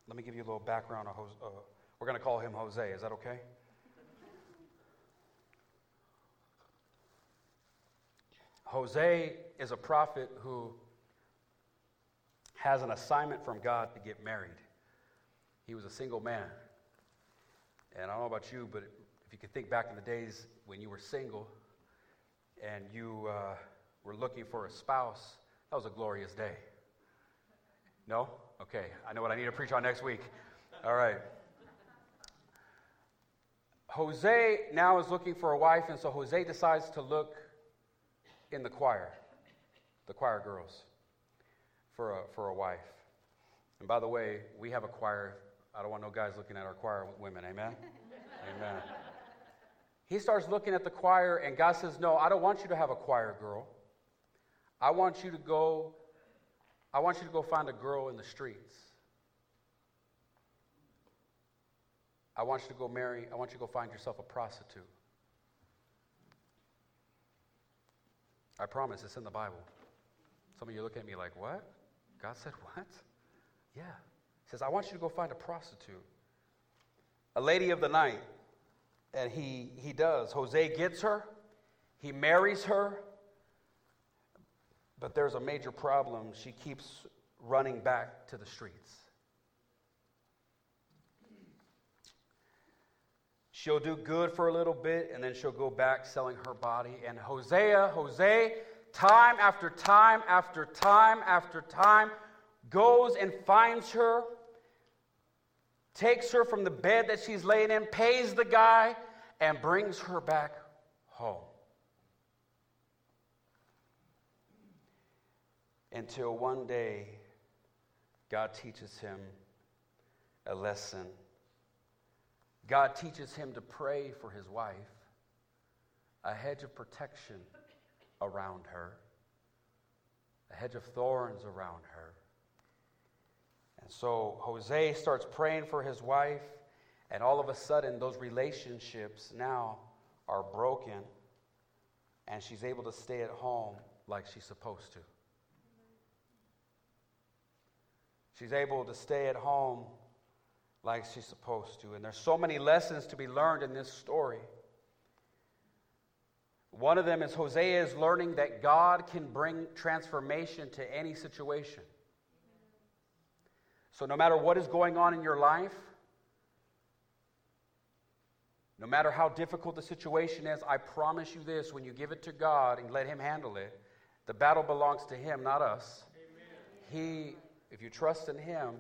let me give you a little background. Of Hosea. Uh, we're going to call him Jose. Is that okay? Jose is a prophet who has an assignment from God to get married. He was a single man. And I don't know about you, but if you can think back in the days when you were single and you uh, were looking for a spouse, that was a glorious day. No? Okay, I know what I need to preach on next week. All right. Jose now is looking for a wife, and so Jose decides to look in the choir, the choir girls, for a, for a wife. And by the way, we have a choir I don't want no guys looking at our choir women. Amen? Amen. he starts looking at the choir, and God says, No, I don't want you to have a choir girl. I want you to go, I want you to go find a girl in the streets. I want you to go marry, I want you to go find yourself a prostitute. I promise it's in the Bible. Some of you look at me like, what? God said, what? Yeah. He says, I want you to go find a prostitute, a lady of the night. And he, he does. Jose gets her, he marries her, but there's a major problem. She keeps running back to the streets. She'll do good for a little bit and then she'll go back selling her body. And Hosea, Jose, time after time after time after time, goes and finds her, takes her from the bed that she's laying in, pays the guy, and brings her back home. Until one day, God teaches him a lesson. God teaches him to pray for his wife, a hedge of protection around her, a hedge of thorns around her. And so Jose starts praying for his wife, and all of a sudden, those relationships now are broken, and she's able to stay at home like she's supposed to. She's able to stay at home like she's supposed to. And there's so many lessons to be learned in this story. One of them is Hosea is learning that God can bring transformation to any situation. So, no matter what is going on in your life, no matter how difficult the situation is, I promise you this when you give it to God and let Him handle it, the battle belongs to Him, not us. Amen. He, if you trust in Him,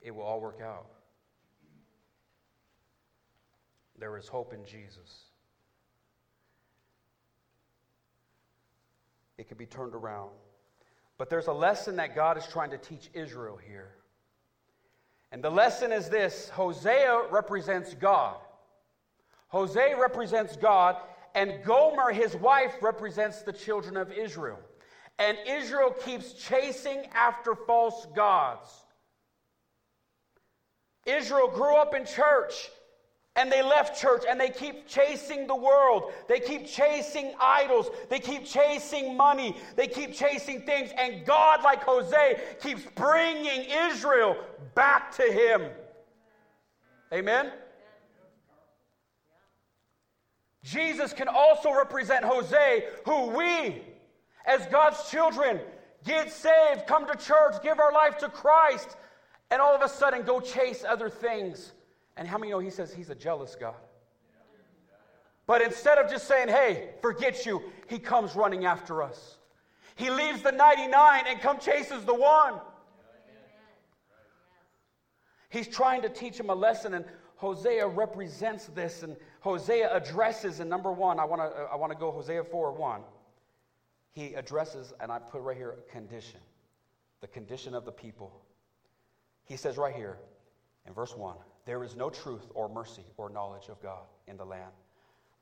it will all work out. There is hope in Jesus. It can be turned around. But there's a lesson that God is trying to teach Israel here. And the lesson is this Hosea represents God. Hosea represents God, and Gomer, his wife, represents the children of Israel. And Israel keeps chasing after false gods. Israel grew up in church and they left church and they keep chasing the world. They keep chasing idols. They keep chasing money. They keep chasing things. And God, like Hosea, keeps bringing Israel back to Him. Amen? Jesus can also represent Hosea, who we, as God's children, get saved, come to church, give our life to Christ, and all of a sudden go chase other things. And how many know he says he's a jealous God? But instead of just saying, hey, forget you, he comes running after us. He leaves the 99 and come chases the one. He's trying to teach him a lesson, and Hosea represents this, and Hosea addresses, and number one, I want to I want to go Hosea 4 1. He addresses, and I put right here, a condition the condition of the people. He says right here in verse 1 there is no truth or mercy or knowledge of God in the land.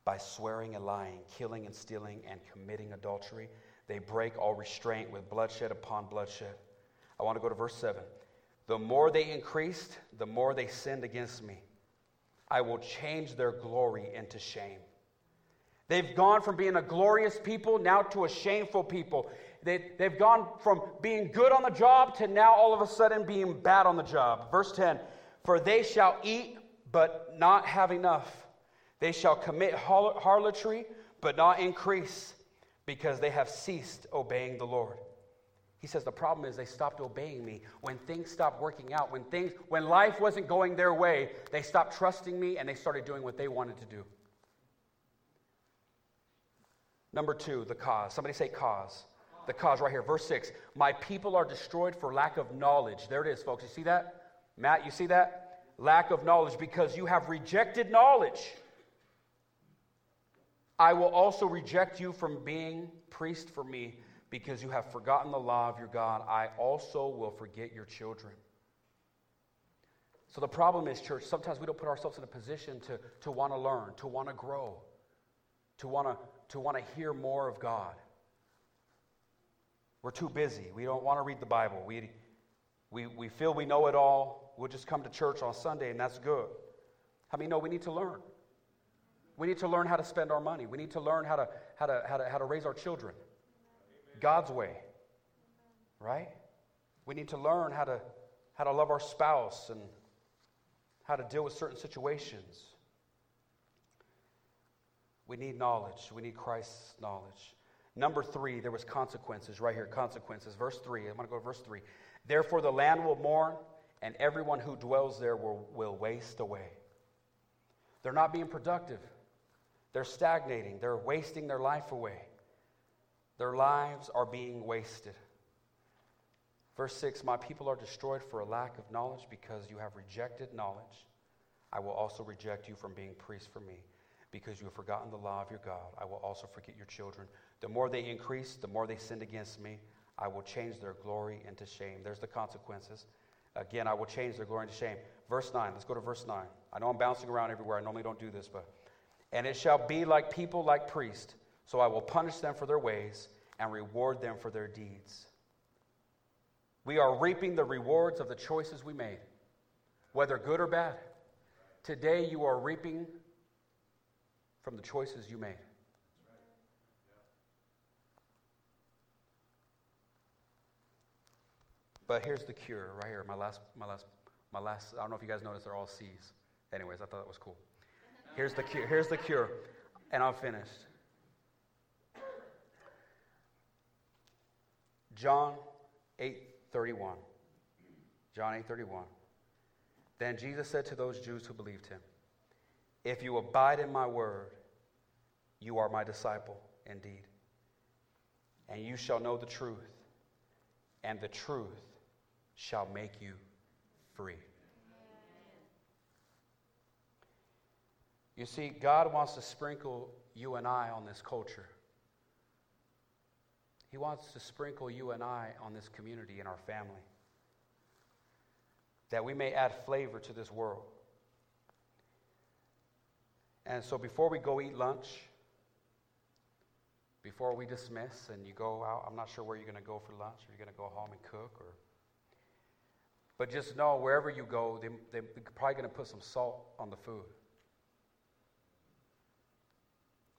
By swearing and lying, killing and stealing, and committing adultery, they break all restraint with bloodshed upon bloodshed. I want to go to verse 7. The more they increased, the more they sinned against me. I will change their glory into shame. They've gone from being a glorious people now to a shameful people. They, they've gone from being good on the job to now all of a sudden being bad on the job. Verse 10 For they shall eat, but not have enough. They shall commit harlotry, but not increase, because they have ceased obeying the Lord. He says the problem is they stopped obeying me. When things stopped working out, when things when life wasn't going their way, they stopped trusting me and they started doing what they wanted to do. Number 2, the cause. Somebody say cause. The cause right here, verse 6. My people are destroyed for lack of knowledge. There it is, folks. You see that? Matt, you see that? Lack of knowledge because you have rejected knowledge. I will also reject you from being priest for me because you have forgotten the law of your God, I also will forget your children. So the problem is, church, sometimes we don't put ourselves in a position to, to want to learn, to want to grow, to want to, to want to hear more of God. We're too busy. We don't want to read the Bible. We, we, we feel we know it all. We'll just come to church on Sunday, and that's good. How many know we need to learn? We need to learn how to spend our money. We need to learn how to, how to, how to, how to raise our children God's way, right? We need to learn how to, how to love our spouse and how to deal with certain situations. We need knowledge. We need Christ's knowledge. Number three, there was consequences right here. Consequences. Verse three. I'm going to go to verse three. Therefore, the land will mourn, and everyone who dwells there will, will waste away. They're not being productive. They're stagnating. They're wasting their life away. Their lives are being wasted. Verse 6 My people are destroyed for a lack of knowledge because you have rejected knowledge. I will also reject you from being priests for me because you have forgotten the law of your God. I will also forget your children. The more they increase, the more they sinned against me. I will change their glory into shame. There's the consequences. Again, I will change their glory into shame. Verse 9. Let's go to verse 9. I know I'm bouncing around everywhere. I normally don't do this, but. And it shall be like people like priests. So I will punish them for their ways and reward them for their deeds. We are reaping the rewards of the choices we made, whether good or bad. Today, you are reaping from the choices you made. But here's the cure right here. My last, my last, my last. I don't know if you guys noticed they're all C's. Anyways, I thought that was cool. Here's the cure. Here's the cure, and I'm finished. John 8:31. John 8:31. Then Jesus said to those Jews who believed him, "If you abide in my word, you are my disciple indeed. And you shall know the truth, and the truth shall make you free." You see, God wants to sprinkle you and I on this culture. He wants to sprinkle you and I on this community and our family. That we may add flavor to this world. And so before we go eat lunch, before we dismiss and you go out, I'm not sure where you're going to go for lunch. Are you going to go home and cook or but just know wherever you go, they, they're probably going to put some salt on the food.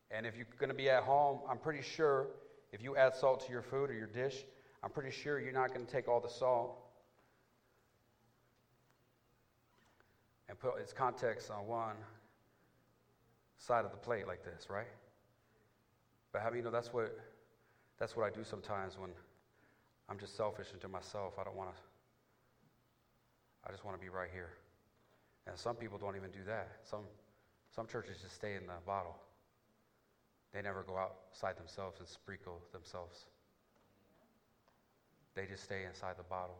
And if you're going to be at home, I'm pretty sure if you add salt to your food or your dish, I'm pretty sure you're not going to take all the salt and put its context on one side of the plate like this, right? But how you know that's what that's what I do sometimes when I'm just selfish into myself. I don't want to I just want to be right here. And some people don't even do that. Some some churches just stay in the bottle. They never go outside themselves and sprinkle themselves. They just stay inside the bottle.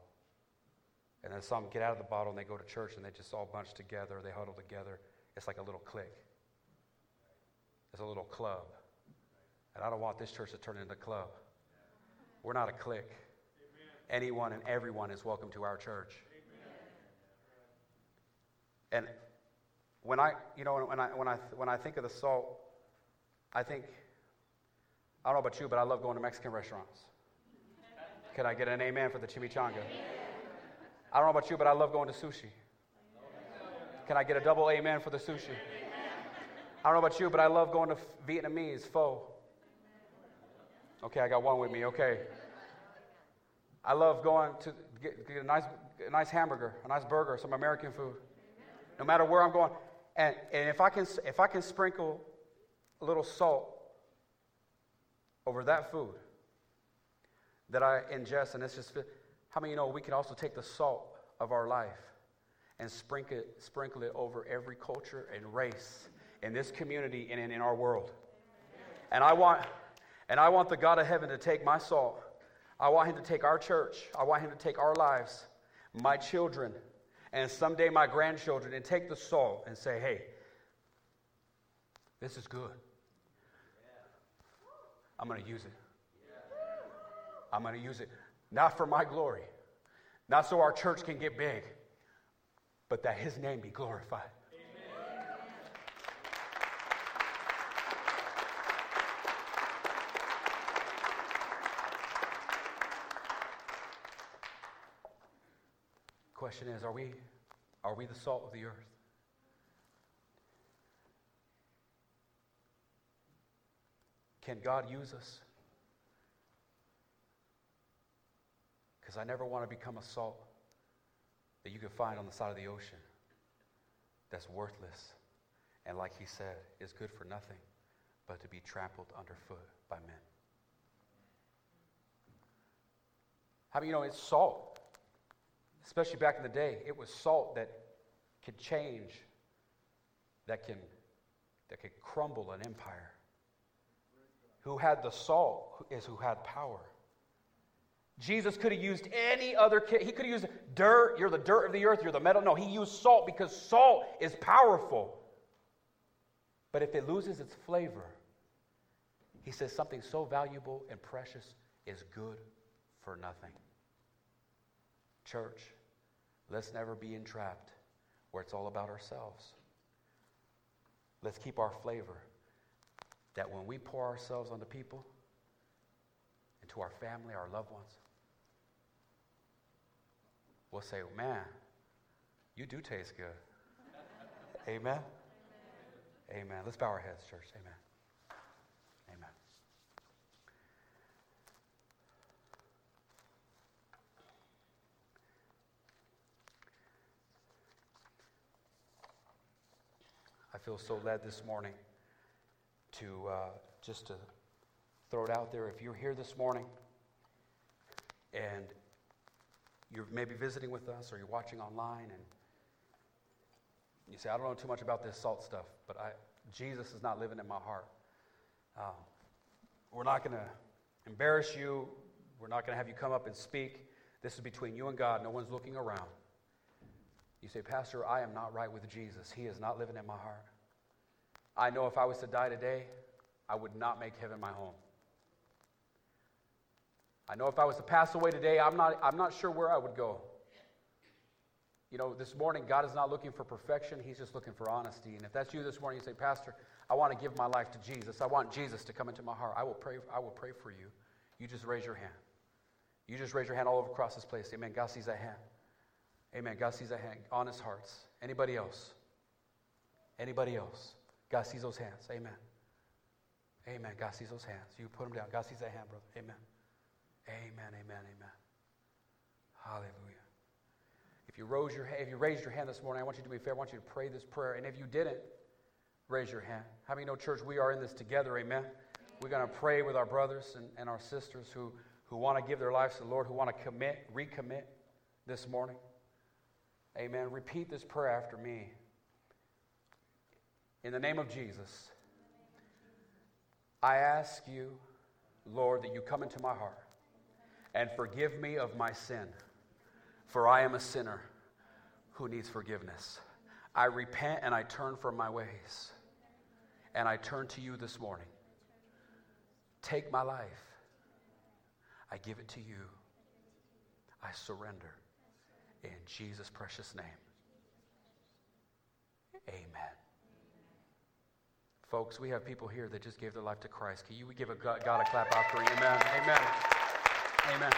And then some get out of the bottle and they go to church and they just all bunch together, they huddle together. It's like a little clique. It's a little club. And I don't want this church to turn into a club. We're not a clique. Anyone and everyone is welcome to our church. And when I, you know, when I, when I, when I think of the salt, I think, I don't know about you, but I love going to Mexican restaurants. Can I get an amen for the chimichanga? I don't know about you, but I love going to sushi. Can I get a double amen for the sushi? I don't know about you, but I love going to Vietnamese pho. Okay, I got one with me. Okay. I love going to get, get a, nice, a nice hamburger, a nice burger, some American food. No matter where I'm going. And, and if, I can, if I can sprinkle a little salt over that food that I ingest, and it's just, how many of you know we can also take the salt of our life and sprinkle it, sprinkle it over every culture and race in this community and in, in our world. And I want, and I want the God of heaven to take my salt. I want him to take our church. I want him to take our lives, my children, and someday my grandchildren, and take the salt and say, hey, this is good. I'm going to use it. I'm going to use it not for my glory, not so our church can get big, but that his name be glorified. Question is, are we, are we the salt of the earth? Can God use us? Because I never want to become a salt that you can find on the side of the ocean that's worthless and, like he said, is good for nothing but to be trampled underfoot by men. How many you know it's salt? Especially back in the day, it was salt that could change, that can, that could crumble an empire. Who had the salt is who had power. Jesus could have used any other, he could have used dirt, you're the dirt of the earth, you're the metal. No, he used salt because salt is powerful. But if it loses its flavor, he says something so valuable and precious is good for nothing. Church, let's never be entrapped where it's all about ourselves. Let's keep our flavor that when we pour ourselves onto people, into our family, our loved ones, we'll say, Man, you do taste good. Amen. Amen. Let's bow our heads, church. Amen. Amen. I feel so led this morning to uh, just to throw it out there. If you're here this morning and you're maybe visiting with us or you're watching online and you say, I don't know too much about this salt stuff, but I, Jesus is not living in my heart. Um, we're not going to embarrass you. We're not going to have you come up and speak. This is between you and God. No one's looking around. You say, Pastor, I am not right with Jesus. He is not living in my heart. I know if I was to die today, I would not make heaven my home. I know if I was to pass away today, I'm not, I'm not sure where I would go. You know, this morning, God is not looking for perfection, He's just looking for honesty. And if that's you this morning, you say, Pastor, I want to give my life to Jesus. I want Jesus to come into my heart. I will pray, I will pray for you. You just raise your hand. You just raise your hand all over across this place. Amen. God sees that hand. Amen. God sees that hand. Honest hearts. Anybody else? Anybody else? God sees those hands. Amen. Amen. God sees those hands. You put them down. God sees that hand, brother. Amen. Amen. Amen. Amen. Hallelujah. If you, rose your, if you raised your hand this morning, I want you to be fair. I want you to pray this prayer. And if you didn't, raise your hand. How many know, church, we are in this together? Amen. We're going to pray with our brothers and, and our sisters who, who want to give their lives to the Lord, who want to commit, recommit this morning. Amen. Repeat this prayer after me. In the name of Jesus, I ask you, Lord, that you come into my heart and forgive me of my sin, for I am a sinner who needs forgiveness. I repent and I turn from my ways, and I turn to you this morning. Take my life. I give it to you. I surrender. In Jesus' precious name. Amen. Folks, we have people here that just gave their life to Christ. Can you give a God, God a clap offering? Amen. Amen. Amen.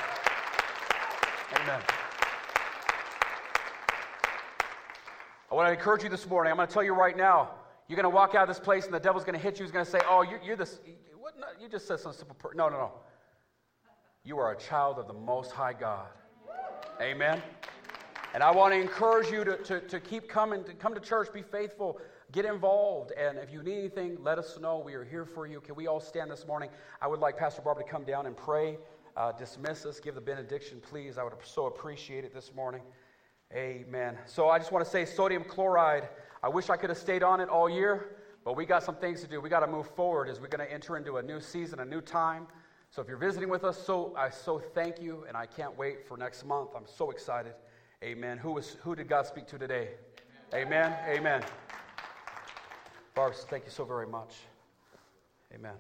Amen. I want to encourage you this morning. I'm going to tell you right now. You're going to walk out of this place and the devil's going to hit you. He's going to say, Oh, you're, you're this. What? No, you just said some simple prayer. No, no, no. You are a child of the Most High God. Amen. And I want to encourage you to, to, to keep coming, to come to church, be faithful, get involved. And if you need anything, let us know. We are here for you. Can we all stand this morning? I would like Pastor Barbara to come down and pray, uh, dismiss us, give the benediction, please. I would so appreciate it this morning. Amen. So I just want to say sodium chloride. I wish I could have stayed on it all year, but we got some things to do. We got to move forward as we're going to enter into a new season, a new time. So if you're visiting with us, so I so thank you, and I can't wait for next month. I'm so excited. Amen. Who was who did God speak to today? Amen. Amen. Amen. Thank you so very much. Amen.